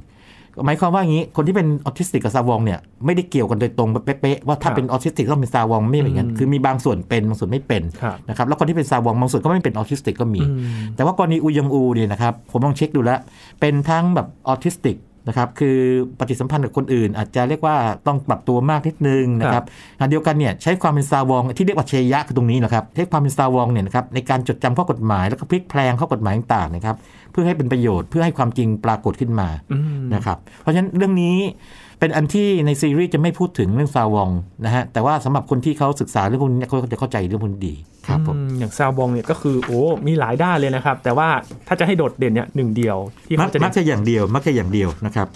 [SPEAKER 2] หมายความว่าอย่างนี้คนที่เป็นออทิสติกกับ savant เนี่ยไม่ได้เกี่ยวกันโดยตรงเป๊ะๆว่าถ้าเป็นออทิสติกต้องเป็น savant ไม่เป็นอย่างนั้นคือมีบางส่วนเป็นบางส่วนไม่เป็น
[SPEAKER 1] ครับ
[SPEAKER 2] นะครับแล้วคนที่เป็น savant บางส่วนก็ไม่เป็นออทิสติกก็มี
[SPEAKER 1] อืม
[SPEAKER 2] แต่ว่ากรณีอูยองอูเนี่ยนะครับผมลองเช็คดูแล้วเป็นทั้งแบบออทิสติก นะครับคือปฏิสัมพันธ์กับคนอื่น อาจจะเรียกว่าต้องปรับตัวมากนิดนึงนะครับขณะเดียวกันเนี่ยใช้ความเป็น savant ที่เรียกว่าเชยะคือตรงนี้นะครับใช้ความเป็น savant เนี่ยนะครับในการจดจำข้อกฎหมายแล้วก็พลิกแพลงข้อกฎหมายต่างๆนะครับเพื่อให้เป็นประโยชน์เพื่อให้ความจริงปรากฏขึ้นมานะครับเพราะฉะนั้นเรื่องนี้ เป็นอันที่ในซีรีส์จะไม่พูดถึงเรื่อง savant นะฮะแต่ว่าสำหรับคนที่เขาศึกษาเรื่องพวกนี้เขาจะเข้าใจเรื่องพวกนี้ดีครับผม
[SPEAKER 1] อืมอย่าง savant เนี่ยก็คือโอ้มีหลายด้านเลยนะครับ แต่ว่าถ้าจะให้โดดเด่นเนี่ยหนึ่งเดียวที่
[SPEAKER 2] มัก
[SPEAKER 1] เขาจะ
[SPEAKER 2] มักจะอย่างเดียวมักจะอย่างเดียวนะครับ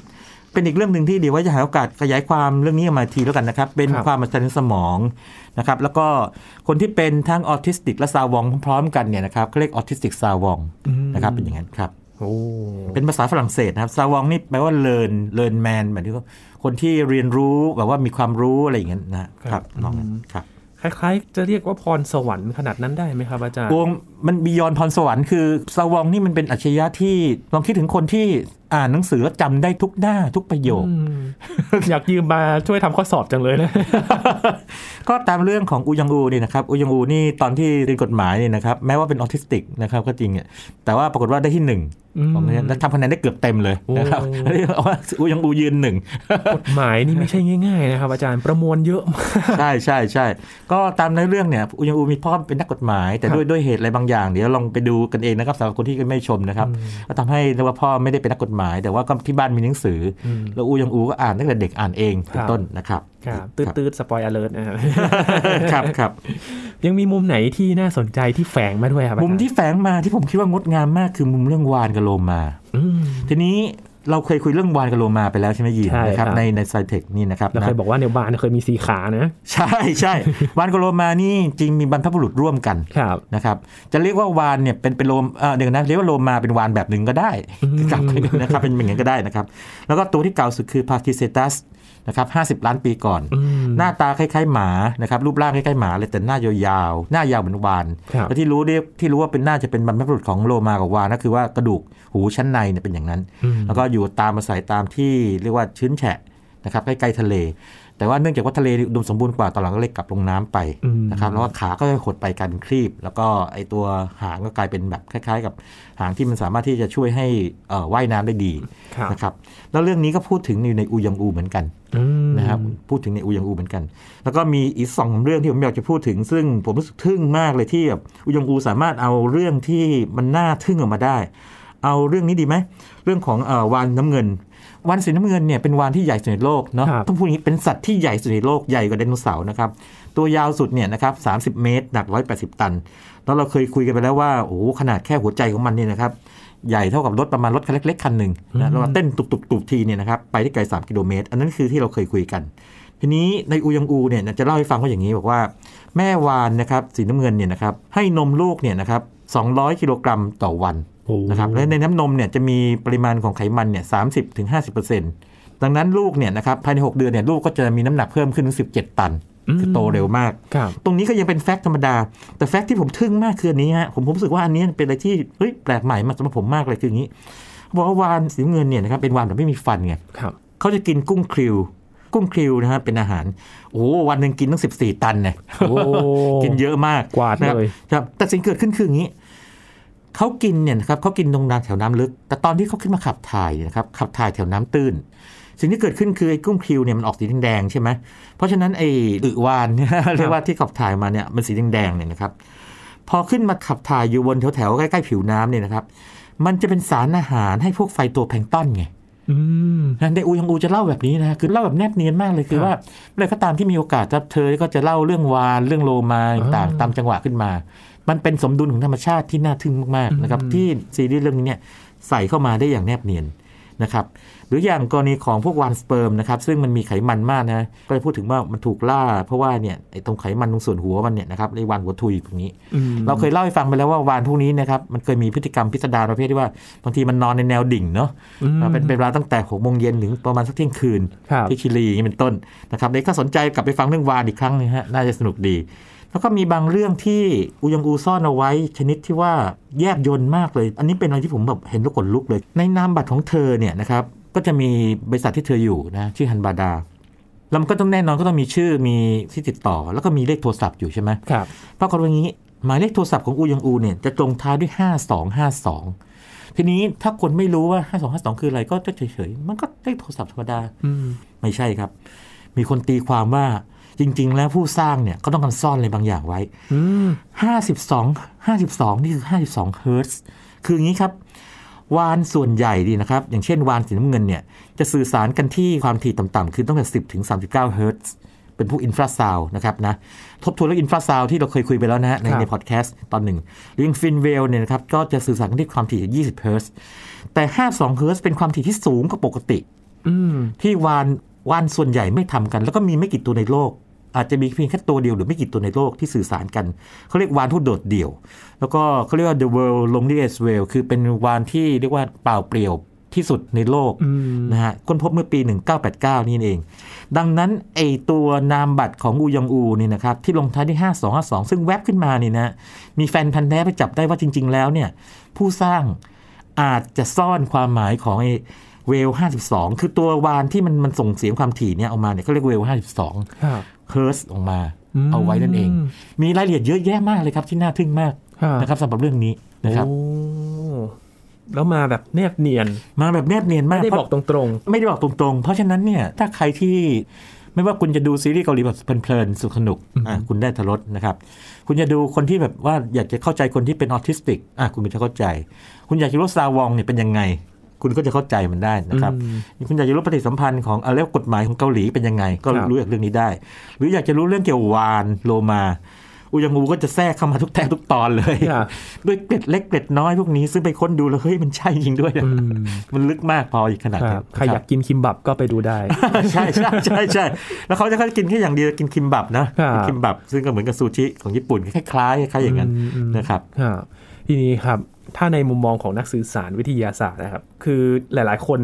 [SPEAKER 2] เป็นอีกเรื่องหนึ่งที่เดี๋ยวว่าจะหาโอกาสขยายความเรื่องนี้ออกมาทีแล้วกันนะครับ เป็นความอัศจรรย์สมองนะครับแล้วก็คนที่เป็นทั้งออทิสติกและ savant พร้อมๆกันเนี่ยนะครับเขาเรียก autistic savantอื
[SPEAKER 1] ม
[SPEAKER 2] นะครับเป็นอย่างนั้นครับ
[SPEAKER 1] โอ้
[SPEAKER 2] เป็นภาษาฝรั่งเศสนะครับซาวองนี่แปลว่า learn learn man หมายถึงว่าคนที่เรียนรู้แบบว่ามีความรู้อะไรอย่างเงี้ยนะครับน้องนั้นครับ
[SPEAKER 1] คล้ายๆ จะเรียกว่าพรสวรรค์ขนาดนั้นได้ไหมครับอาจารย์
[SPEAKER 2] วงมันบียอนพรสวรรค์คือซาวองนี่มันเป็นอัจฉริยะที่ลองคิดถึงคนที่อ่านหนังสือแล้วจำได้ทุกหน้าทุกประโยค
[SPEAKER 1] อืมอยากยืมมาช่วยทำข้อสอบจังเลยนะ
[SPEAKER 2] ก็ตามเรื่องของอูยองอูนี่นะครับอูยองอูนี่ตอนที่เรียนกฎหมายนี่นะครับ แม้ว่าเป็นออทิสติกนะครับก็จริงเนี่ยแต่ว่าปรากฏว่าได้ที่หนึ่ง
[SPEAKER 1] อืม
[SPEAKER 2] ของเนี่ยและทำคะแนนได้เกือบเต็มเลยนะครับ
[SPEAKER 1] โอ้
[SPEAKER 2] เรียกว่าอูยองอูยืนหนึ่ง
[SPEAKER 1] กฎหมายนี่ไม่ใช่ง่ายๆนะครับอาจารย์ประมวลเยอะมาก
[SPEAKER 2] ใช่ใช่ใช่ก็ตามในเรื่องเนี่ยอูยองอูมีพ่อเป็นนักกฎหมาย แต่
[SPEAKER 1] ครับ
[SPEAKER 2] ด้วยด้วยเหตุอะไรบางอย่าง เดี๋ยวลองไปดูกันเองนะครับสำหรับคนที่ไม่ชมนะครับก็ทำให้เรียกว่าพ่อไม่ได้เป็นนักกฎหมาย แต่ว่าก็ที่บ้านมีหนังสืออ
[SPEAKER 1] ม
[SPEAKER 2] แล้วอูยองอูก็อ่านตั้งแต่เด็กอ่านเองเป็
[SPEAKER 1] คนรับ
[SPEAKER 2] ต้นนะครับ
[SPEAKER 1] ครับตืดๆสปอยอเลิร์นะครับ
[SPEAKER 2] ครับครับ
[SPEAKER 1] ยังมีมุมไหนที่น่าสนใจที่แฝงมาด้วยครับ
[SPEAKER 2] มุมที่แฝงมาที่ผมคิดว่างดงามมากคือมุมเรื่องวานกับโลมา
[SPEAKER 1] อืม
[SPEAKER 2] ทีนี้เราเคยคุยเรื่องวานกับโลมาไปแล้วใช่ไหมยีน
[SPEAKER 1] ใช่
[SPEAKER 2] นะครับ
[SPEAKER 1] ครับ
[SPEAKER 2] ในในไซเทคนี่นะครับ
[SPEAKER 1] เราเคย
[SPEAKER 2] นะ
[SPEAKER 1] บอกว่าในวานเคยมีสีขานะ
[SPEAKER 2] ใช่ใช่วานกับโลมานี่จริงมีบรรพบุรุษร่วมกัน
[SPEAKER 1] ครับ
[SPEAKER 2] นะครับจะเรียกว่าวานเนี่ยเป็นเป็นโลมเอ่อเดี๋ยวนะเรียกว่าโลมาเป็นวานแบบหนึ่งก็ได้
[SPEAKER 1] อืม
[SPEAKER 2] ครับนะครับเป็นอย่างนั้นก็ได้นะครับ แล้วก็ตัวที่เก่าสุดคือพาคิเซตัส นะครับ50ล้านปีก่อน
[SPEAKER 1] อืม
[SPEAKER 2] หน้าตาคล้ายๆหมานะครับรูปร่างคล้ายๆหมาเลยแต่หน้ายาวๆหน้ายาวเหมือนวาน
[SPEAKER 1] ครับ
[SPEAKER 2] และที่รู้เรียกที่รู้ว่าเป็นน่าจะเป็นบรรพบุรุษของโลมากับวานก็คือว่ากระดูกหูชั้นในเนี่ยเป็นอย่างนั้น
[SPEAKER 1] อืม
[SPEAKER 2] แล้วก็อยู่ตามอาศัยตามที่เรียกว่าชื้นแฉะนะครับใกล้ๆทะเล แต่ว่าเนื่องจากว่าทะเลอุดมสมบูรณ์กว่าตอนหลังก็เลยกลับลงน้ำไป
[SPEAKER 1] อืม
[SPEAKER 2] นะครับแล้วก็ขาก็จะหดไปกลายเป็นครีบ แล้วก็ไอตัวหางก็กลายเป็นแบบคล้าย ๆ กับหางที่มันสามารถที่จะช่วยให้เอ่อว่ายน้ำได้ดี
[SPEAKER 1] ครับ
[SPEAKER 2] นะครับแล้วเรื่องนี้ก็พูดถึงอยู่ในอูยังอูเหมือนกัน
[SPEAKER 1] อืม
[SPEAKER 2] นะครับพูดถึงในอูยังอูเหมือนกัน แล้วก็มีอีกสองเรื่องที่ผมอยากจะพูดถึง ซึ่งผมรู้สึกทึ่งมากเลยที่แบบอูยังอูสามารถเอาเรื่องที่มันน่าทึ่งออกมาได้ เอาเรื่องนี้ดีไหมเรื่องของเอ่อวานน้ำเงิน วานสีน้ำเงินเนี่ยเป็นวานที่ใหญ่สุดในโลกเนาะ
[SPEAKER 1] ครับ
[SPEAKER 2] ต้องพูดอย่างนี้เป็นสัตว์ที่ใหญ่สุดในโลกใหญ่กว่าไดโนเสาร์นะครับตัวยาวสุดเนี่ยนะครับ30เมตรหนัก 180 ตัน แล้วเราเคยคุยกันไปแล้วว่าโอ้โหขนาดแค่หัวใจของมันเนี่ยนะครับใหญ่เท่ากับรถประมาณรถคันเล็กๆคันหนึ่งนะแล้วก็เต้นตุบๆๆทีเนี่ยนะครับไปที่ไกล3กิโลเมตร อันนั้นคือที่เราเคยคุยกัน ทีนี้ในอูยังอูเนี่ยจะเล่าให้ฟังว่าอย่างนี้บอกว่า แม่วานนะครับสีน้ำเงินเนี่ยนะครับให้นมลูกเนี่ยนะครับ200 กิโลกรัมต่อวัน
[SPEAKER 1] โอ้
[SPEAKER 2] นะครับและในน้ำนมเนี่ยจะมีปริมาณของไขมันเนี่ย30ถึง50ดังนั้นลูกเนี่ยนะครับภายใน 6 เดือนเนี่ยลูกก็จะมีน้ำหนักเพิ่มขึ้นถึง 17 ตัน คือโตเร็วมาก
[SPEAKER 1] ครับ
[SPEAKER 2] ตรงนี้ก็ยังเป็นแฟกต์ธรรมดา แต่แฟกต์ที่ผมทึ่งมากคืออันนี้ฮะผมผมรู้สึกว่าอันนี้เป็นอะไรที่เฮ้ยแปลกใหม่มากสำหรับผมมากเลยคืออย่างนี้เขาบอกว่าวานสีน้ำเงินเนี่ยนะครับเป็นวานแบบไม่มีฟันไง
[SPEAKER 1] ครับ
[SPEAKER 2] เขาจะกินกุ้งคริวกุ้งคริวนะฮะเป็นอาหารโอ้โหวันหนึ่งกินตั้งสิบสี่ตันเนี่ย
[SPEAKER 1] โอ้
[SPEAKER 2] กินเยอะมาก
[SPEAKER 1] กวาด
[SPEAKER 2] นะครับ
[SPEAKER 1] เลย
[SPEAKER 2] ครับแต่สิ่งเกิดขึ้นคืออย่างนี้ เขากินเนี่ยนะครับเขากินตรงน้ำแถวน้ำลึก แต่ตอนที่เขาขึ้นมาขับถ่ายเนี่ยนะครับขับถ่ายแถวน้ำตื้น สิ่งที่เกิดขึ้นคือไอ้กุ้งคริวเนี่ยมันออกสีแดงๆใช่ไหมเพราะฉะนั้นไอ้อึวานเนี่ยเรียกว่าที่ขับถ่ายมาเนี่ยมันสีแดงๆเนี่ยนะครับพอขึ้นมาขับถ่ายอยู่บนแถวๆใกล้ๆผิวน้ำเนี่ยนะครับ มันจะเป็นสารอาหารให้พวกไฟตัวแพลงก์ตอนไง
[SPEAKER 1] อืม
[SPEAKER 2] นะในอูยังอูจะเล่าแบบนี้นะคือเล่าแบบแนบเนียนมากเลยคือ
[SPEAKER 1] ครับ
[SPEAKER 2] ว่าเมื่อไหรก็ตามที่มีโอกาสจะเธอก็จะเล่าเรื่องวานเรื่องโลมาต่าง
[SPEAKER 1] อ่า
[SPEAKER 2] ๆตามจังหวะขึ้นมา มันเป็นสมดุลของธรรมชาติที่น่าทึ่งมากๆนะครับ
[SPEAKER 1] อืม
[SPEAKER 2] ที่ซีรีส์เรื่องนี้เนี่ยใส่เข้ามาได้อย่างแนบเนียนนะครับหรืออย่างกรณีของพวกวานสเปิร์มนะครับซึ่งมันมีไขมันมากนะก็จะพูดถึงว่ามันถูกล่า เพราะว่าเนี่ยไอ้ตรงไขมันตรงส่วนหัวมันเนี่ยนะครับไอ้วานหัวทุยพวกนี้
[SPEAKER 1] อืม
[SPEAKER 2] เราเคยเล่าให้ฟังไปแล้วว่าวานพวกนี้นะครับมันเคยมีพฤติกรรมพิสดารประเภทที่ว่าบางทีมันนอนในแนวดิ่งเนาะ
[SPEAKER 1] อืม
[SPEAKER 2] เป็นเป็นเวลาตั้งแต่หกโมงเย็นถึงประมาณสักเที่ยงคืน
[SPEAKER 1] ครับ
[SPEAKER 2] ที่ชิลีอย่างนี้เป็นต้นนะครับเด็กก็สนใจกลับไปฟังเรื่องวานอีกครั้งหนึงฮะน่าจะสนุกดี แล้วก็มีบางเรื่องที่อูยังอูซ่อนเอาไว้ ชนิดที่ว่าแยบยนต์มากเลย อันนี้เป็นอะไรที่ผมแบบเห็นแล้วขนลุกเลย ในนามบัตรของเธอเนี่ยนะครับก็จะมีบริษัทที่เธออยู่นะชื่อฮันบาดาแล้วมันก็ต้องแน่นอนก็ต้องมีชื่อมีที่ติดต่อ แล้วก็มีเลขโทรศัพท์อยู่ใช่ไหม
[SPEAKER 1] ครับ
[SPEAKER 2] ปรากฏว่าอย่างนี้หมายเลขโทรศัพท์ของอูยังอูเนี่ยจะตรงท้ายด้วย 5252 ทีนี้ถ้าคนไม่รู้ว่า 5252 คืออะไรก็จะเฉยๆ มันก็เลขโทรศัพท์ธรรมดา
[SPEAKER 1] อืม
[SPEAKER 2] ไม่ใช่ครับ มีคนตีความว่า จริง ๆ แล้วผู้สร้างเนี่ยก็ต้องการซ่อนอะไรบางอย่างไว้
[SPEAKER 1] อืม
[SPEAKER 2] 52 52นี่คือ52เฮิร์ตซ์คืออย่างนี้ครับ วาฬส่วนใหญ่ดีนะครับ อย่างเช่นวาฬสีน้ำเงินเนี่ย จะสื่อสารกันที่ความถี่ต่ำๆคือตั้งแต่10ถึง39เฮิร์ตซ์เป็นพวก infrasound นะครับนะทบทวนเรื่อง infrasound ที่เราเคยคุยไปแล้วนะฮะใน
[SPEAKER 1] ครับ
[SPEAKER 2] ในพอดแคสต์ตอนหนึ่งหรืออย่าง fin whale เนี่ยนะครับก็จะสื่อสารกันที่ความถี่ 20 เฮิร์ตซ์แต่ 52 เฮิร์ตซ์เป็นความถี่ที่สูงกว่าปกติ
[SPEAKER 1] อืม
[SPEAKER 2] ที่วานวานส่วนใหญ่ไม่ทำกัน แล้วก็มีไม่กี่ตัวในโลก อาจจะมีเพียงแค่ตัวเดียวหรือไม่กี่ตัวในโลกที่สื่อสารกัน เขาเรียกวานผู้โดดเดี่ยว แล้วก็เขาเรียกว่า the world loneliest whale คือเป็นวานที่เรียกว่าเปล่าเปลี่ยวที่สุดในโลก
[SPEAKER 1] อืม
[SPEAKER 2] นะฮะค้นพบเมื่อปี 1989 นี่เอง ดังนั้นไอตัวนามบัตรของอูยองอูนี่นะครับที่ลงท้ายที่5252 ซึ่งแวบขึ้นมานี่นะ มีแฟนพันธุ์แท้ไปจับได้ว่าจริง ๆ แล้วเนี่ย ผู้สร้างอาจจะซ่อนความหมายของไอ้ whale 52 คือตัววาฬที่มันมันส่งเสียงความถี่เนี่ยออกมาเนี่ยเขาเรียก whale 52
[SPEAKER 1] ครับ
[SPEAKER 2] เฮิรตซ์ออกมา
[SPEAKER 1] อืม
[SPEAKER 2] เอาไว้นั่นเอง มีรายละเอียดเยอะแยะมากเลยครับที่น่าทึ่งมาก
[SPEAKER 1] ครับ
[SPEAKER 2] นะครับสำหรับเรื่องนี้นะครับ
[SPEAKER 1] โอ้แล้วมาแบบแนบเนียน
[SPEAKER 2] มาแบบแนบเนียน
[SPEAKER 1] ไม่
[SPEAKER 2] มาก
[SPEAKER 1] ได้
[SPEAKER 2] เพ
[SPEAKER 1] บ
[SPEAKER 2] ราะ
[SPEAKER 1] อกตรง
[SPEAKER 2] ไม่ได้บอกตรงๆ เพราะฉะนั้นเนี่ยถ้าใครที่ไม่ว่าคุณจะดูซีรีส์เกาหลีแบบเพลินๆสุขสนุกอะคุณได้ทรสนะครับ คุณจะดูคนที่แบบว่าอยากจะเข้าใจคนที่เป็นออทิสติกอะคุณก็จะเข้าใจ คุณอยากจะรู้ซาวองเนี่ยเป็นยังไง คุณก็จะเข้าใจมันได้
[SPEAKER 1] ๆ
[SPEAKER 2] นะครับ
[SPEAKER 1] อืม
[SPEAKER 2] คุณอยากจะรู้ปฏิสัมพันธ์ของอะไรกฎหมายของเกาหลีเป็นยังไง ก็
[SPEAKER 1] ครับ
[SPEAKER 2] รู้จากเรื่องนี้ได้ หรืออยากจะรู้เรื่องเกี่ยวกับวานโลมาอูยังอูก็จะแทรกเข้ามาทุกแทกทุกตอนเลย
[SPEAKER 1] ครับ
[SPEAKER 2] ด้วยเกร็ดเล็กเกร็ดน้อยพวกนี้ซึ่งไปค้นดูแล้วเฮ้ยมันใช่จริงด้วยนะ
[SPEAKER 1] อืม
[SPEAKER 2] มันลึกมากพออีกขนาด
[SPEAKER 1] ค
[SPEAKER 2] นี้
[SPEAKER 1] รับใครอยากกินคิมบับก็ไปดูได้
[SPEAKER 2] ใช่ใช่ใช่ใช่แล้วเขาจะกินแค่อย่างเดียวกินคิมบับนะครับกินคิมบับซึ่งก็เหมือนกับซูชิของญี่ปุ่นคล้ายๆคล้ายๆอย่างนั้น
[SPEAKER 1] อืมอืม
[SPEAKER 2] นะครับ
[SPEAKER 1] ครับทีนี้ครับ ถ้าในมุมมองของนักสื่อสารวิทยาศาสตร์นะครับ คือหลายๆ คน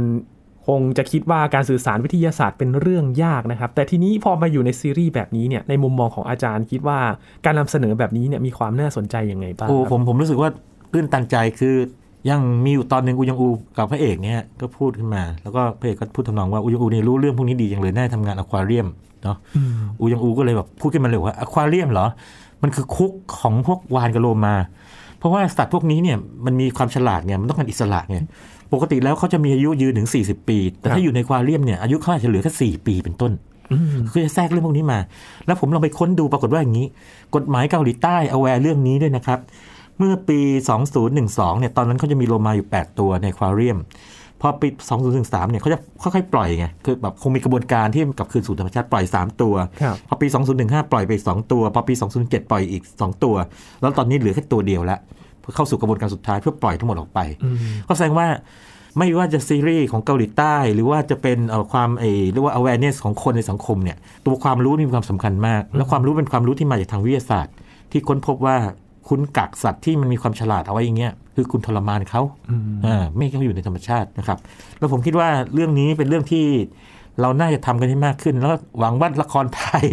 [SPEAKER 1] คงจะคิดว่าการสื่อสารวิทยาศาสตร์เป็นเรื่องยากนะครับ แต่ทีนี้พอมาอยู่ในซีรีส์แบบนี้เนี่ย ในมุมมองของอาจารย์คิดว่าการนำเสนอแบบนี้เนี่ยมีความน่าสนใจยังไงบ้าง
[SPEAKER 2] โอ้
[SPEAKER 1] ครับ
[SPEAKER 2] ผมผมรู้สึกว่าตื้นตันใจคือยังมีอยู่ตอนหนึ่งอูยังอูกับพระเอกเนี่ยก็พูดขึ้นมา แล้วก็พระเอกก็พูดทำนองว่าอูยังอูเนี่ยรู้เรื่องพวกนี้ดีจังเลยน่าจะทำงานอควาเรียมเนาะอูยังอูก็เลยแบบพูดขึ้นมาเลยว่าอควาเรียมเหรอ มันคือคุกของพวกวานกับโลมา เพราะว่าสัตว์พวกนี้เนี่ยมันมีความฉลาดเนี่ยมันต้องการอิสระไงปกติแล้วเขาจะมีอายุยืนถึง 40 ปี แต่
[SPEAKER 1] ครั
[SPEAKER 2] ถ้า
[SPEAKER 1] บ
[SPEAKER 2] อยู่ในควาเรียมเนี่ยอายุเขาอาจจะเหลือแค่4ปีเป็นต้น
[SPEAKER 1] อืม
[SPEAKER 2] คือจะแทรกเรื่องพวกนี้มา แล้วผมลองไปค้นดูปรากฏว่าอย่างนี้ กฎหมายเกาหลีใต้เอาแวร์เรื่องนี้ด้วยนะครับ เมื่อปี 2012เนี่ยตอนนั้นเขาจะมีโลมาอยู่ 8 ตัวในควาเรียม พอปี 2013 เนี่ยเขาจะค่อยๆปล่อยไง คือแบบคงมีกระบวนการที่กลับคืนสู่ธรรมชาติปล่อย 3 ตัว
[SPEAKER 1] ครับ
[SPEAKER 2] พอปี 2015 ปล่อยไปอีก2ตัว พอปี 2017ปล่อยอีก 2 ตัว แล้วตอนนี้เหลือแค่ตัวเดียวแล้วเพื่อเข้าสู่กระบวนการสุดท้ายเพื่อปล่อยทั้งหมดออกไป
[SPEAKER 1] อืม
[SPEAKER 2] ก็แสดงว่าไม่ว่าจะซีรีส์ของเกาหลีใต้ หรือว่าจะเป็นเอ่อความเออเรียกว่า awareness ของคนในสังคมเนี่ยตัวความรู้นี่มีความสำคัญมาก แล้วความรู้เป็นความรู้ที่มาจากทางวิทยาศาสตร์ ที่ค้นพบว่า คุณกักสัตว์ที่มันมีความฉลาดเอาไว้อย่างเงี้ยคือคุณทรมานเขา
[SPEAKER 1] อืม
[SPEAKER 2] อ่าไม่ให้เขาอยู่ในธรรมชาตินะครับ แล้วผมคิดว่าเรื่องนี้เป็นเรื่องที่เราน่าจะทำกันให้มากขึ้น แล้วหวังว่าละครไทย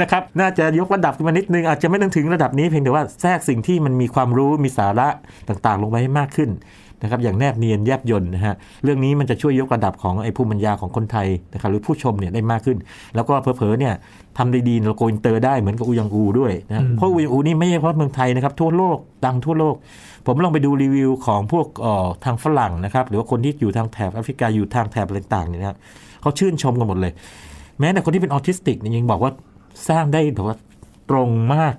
[SPEAKER 2] นะครับ น่าจะยกระดับขึ้นมานิดนึง อาจจะไม่ต้องถึงระดับนี้เพียงแต่ว่าแทรกสิ่งที่มันมีความรู้มีสาระต่างๆ ลงไปให้มากขึ้น นะครับอย่างแนบเนียนแยบยนต์นะฮะเรื่องนี้มันจะช่วยยกระดับของไอ้ภูมิปัญญาของคนไทยนะครับหรือผู้ชมเนี่ยได้มากขึ้น แล้วก็เผลอๆเนี่ยทำได้ดีเรา go inter ได้เหมือนกับอูยองอูด้วยนะ
[SPEAKER 1] อืม
[SPEAKER 2] เพราะอูยองอูนี่ไม่ใช่เฉพาะเมืองไทยนะครับทั่วโลกดังทั่วโลก ผมลองไปดูรีวิวของพวกเอ่อทางฝรั่งนะครับหรือว่าคนที่อยู่ทางแถบแอฟริกาอยู่ทางแถบอะไรต่างๆเนี่ยนะครับเขาชื่นชมกันหมดเลย แม้แต่คนที่เป็นออทิสติกเนี่ยยังบอกว่าสร้างได้แบบว่าตรงมาก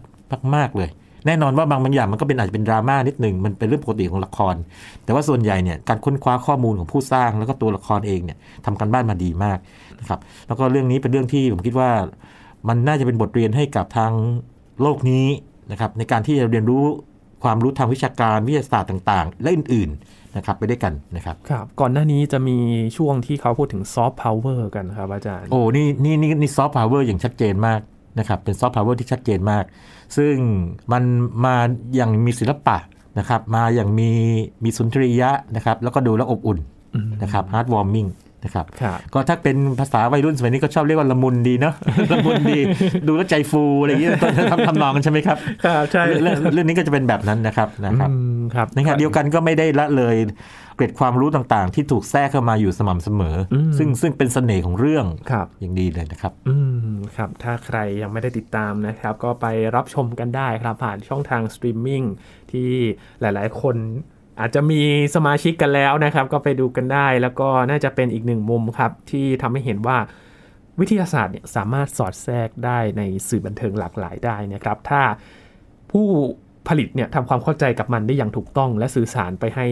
[SPEAKER 2] มากๆเลย แน่นอนว่าบางบางอย่างมันก็เป็นอาจจะเป็นดราม่านิดหนึ่งมันเป็นเรื่องปกติของละคร แต่ว่าส่วนใหญ่เนี่ยการค้นคว้าข้อมูลของผู้สร้างแล้วก็ตัวละครเองเนี่ยทำการบ้านมาดีมากนะครับแล้วก็เรื่องนี้เป็นเรื่องที่ผมคิดว่า มันน่าจะเป็นบทเรียนให้กับทางโลกนี้นะครับในการที่จะเรียนรู้ความรู้ทางวิชาการวิทยาศาสตร์ต่างๆ และอื่นๆนะครับไปด้วยกันนะครับ
[SPEAKER 1] ครับก่อนหน้านี้จะมีช่วงที่เขาพูดถึงซอฟต์พาวเวอร์กันครับอาจารย์
[SPEAKER 2] โอ้นี่นี่นี่นี่ซอฟต์พาวเวอร์อย่างชัดเจนมาก นะครับเป็นซอฟต์พาวเวอร์ที่ชัดเจนมาก ซึ่งมันมาอย่างมีศิลปะนะครับมาอย่างมีมีสุนทรียะนะครับแล้วก็ดูแล้วอบอุ่น
[SPEAKER 1] อืม
[SPEAKER 2] นะครับ heartwarming นะครับ
[SPEAKER 1] ครับ
[SPEAKER 2] ก็ถ้าเป็นภาษาวัยรุ่นสมัยนี้ก็ชอบเรียกว่าละมุนดีเนาะละมุนดี ดูแล้วใจฟูอะไรอย่างเงี้ยทำทำนองกันใช่ไหมครับ
[SPEAKER 1] ครับใช่
[SPEAKER 2] เรื่องเรื่องนี้ก็จะเป็นแบบนั้นนะครับนะครับ
[SPEAKER 1] อืมครับ
[SPEAKER 2] ในขณะเดียวกันก็ไม่ได้ละเลย เกร็ดความรู้ต่างๆ ที่ถูกแทรกเข้ามาอยู่สม่ำเสมออ
[SPEAKER 1] ม
[SPEAKER 2] ซึ่งซึ่งเป็นเสน่ห์ของเรื่อง
[SPEAKER 1] ครับ
[SPEAKER 2] อย่างดีเลยนะครับ
[SPEAKER 1] อืมครับ ถ้าใครยังไม่ได้ติดตามนะครับ ก็ไปรับชมกันได้ครับผ่านช่องทางสตรีมมิ่งที่หลายๆ คนอาจจะมีสมาชิกกันแล้วนะครับ ก็ไปดูกันได้แล้วก็น่าจะเป็นอีกหนึ่งมุมครับ ที่ทำให้เห็นว่าวิทยาศาสตร์เนี่ยสามารถสอดแทรกได้ในสื่อบันเทิงหลากหลายได้นะครับ ถ้าผู้ผลิตเนี่ยทำความเข้าใจกับมันได้อย่างถูกต้อง และสื่อสารไปให้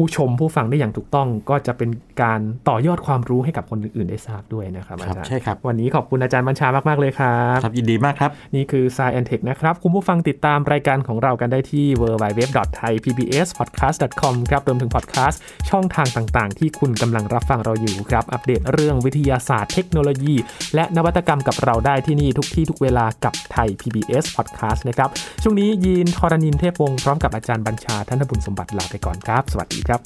[SPEAKER 1] ผู้ชมผู้ฟังได้อย่างถูกต้องก็จะเป็นการต่อยอดความรู้ให้กับคนอื่นๆได้ทราบด้วยนะครับอา
[SPEAKER 2] ครับ
[SPEAKER 1] จารย์
[SPEAKER 2] ใช่ครับ
[SPEAKER 1] วันนี้ขอบคุณอาจารย์บัญชามาก ๆ เลยครับ
[SPEAKER 2] ครับ ยินดีมากครับ
[SPEAKER 1] นี่คือ Science and Tech นะครับ คุณผู้ฟังติดตามรายการของเรากันได้ที่ www.thaipbspodcast.com ครับรวมถึงพอดแคสต์ช่องทางต่างๆ ที่คุณกำลังรับฟังเราอยู่ครับ อัปเดตเรื่องวิทยาศาสตร์เทคโนโลยี และนวัตกรรมกับเราได้ที่นี่ทุกที่ทุกเวลากับไทย PBS Podcast นะครับช่วงนี้ยีนทรณินเทพวงศ์พร้อมกับอาจารย์บัญชาท่านบุญสมบัติลาไปก่อนครับ สวัสดีครับ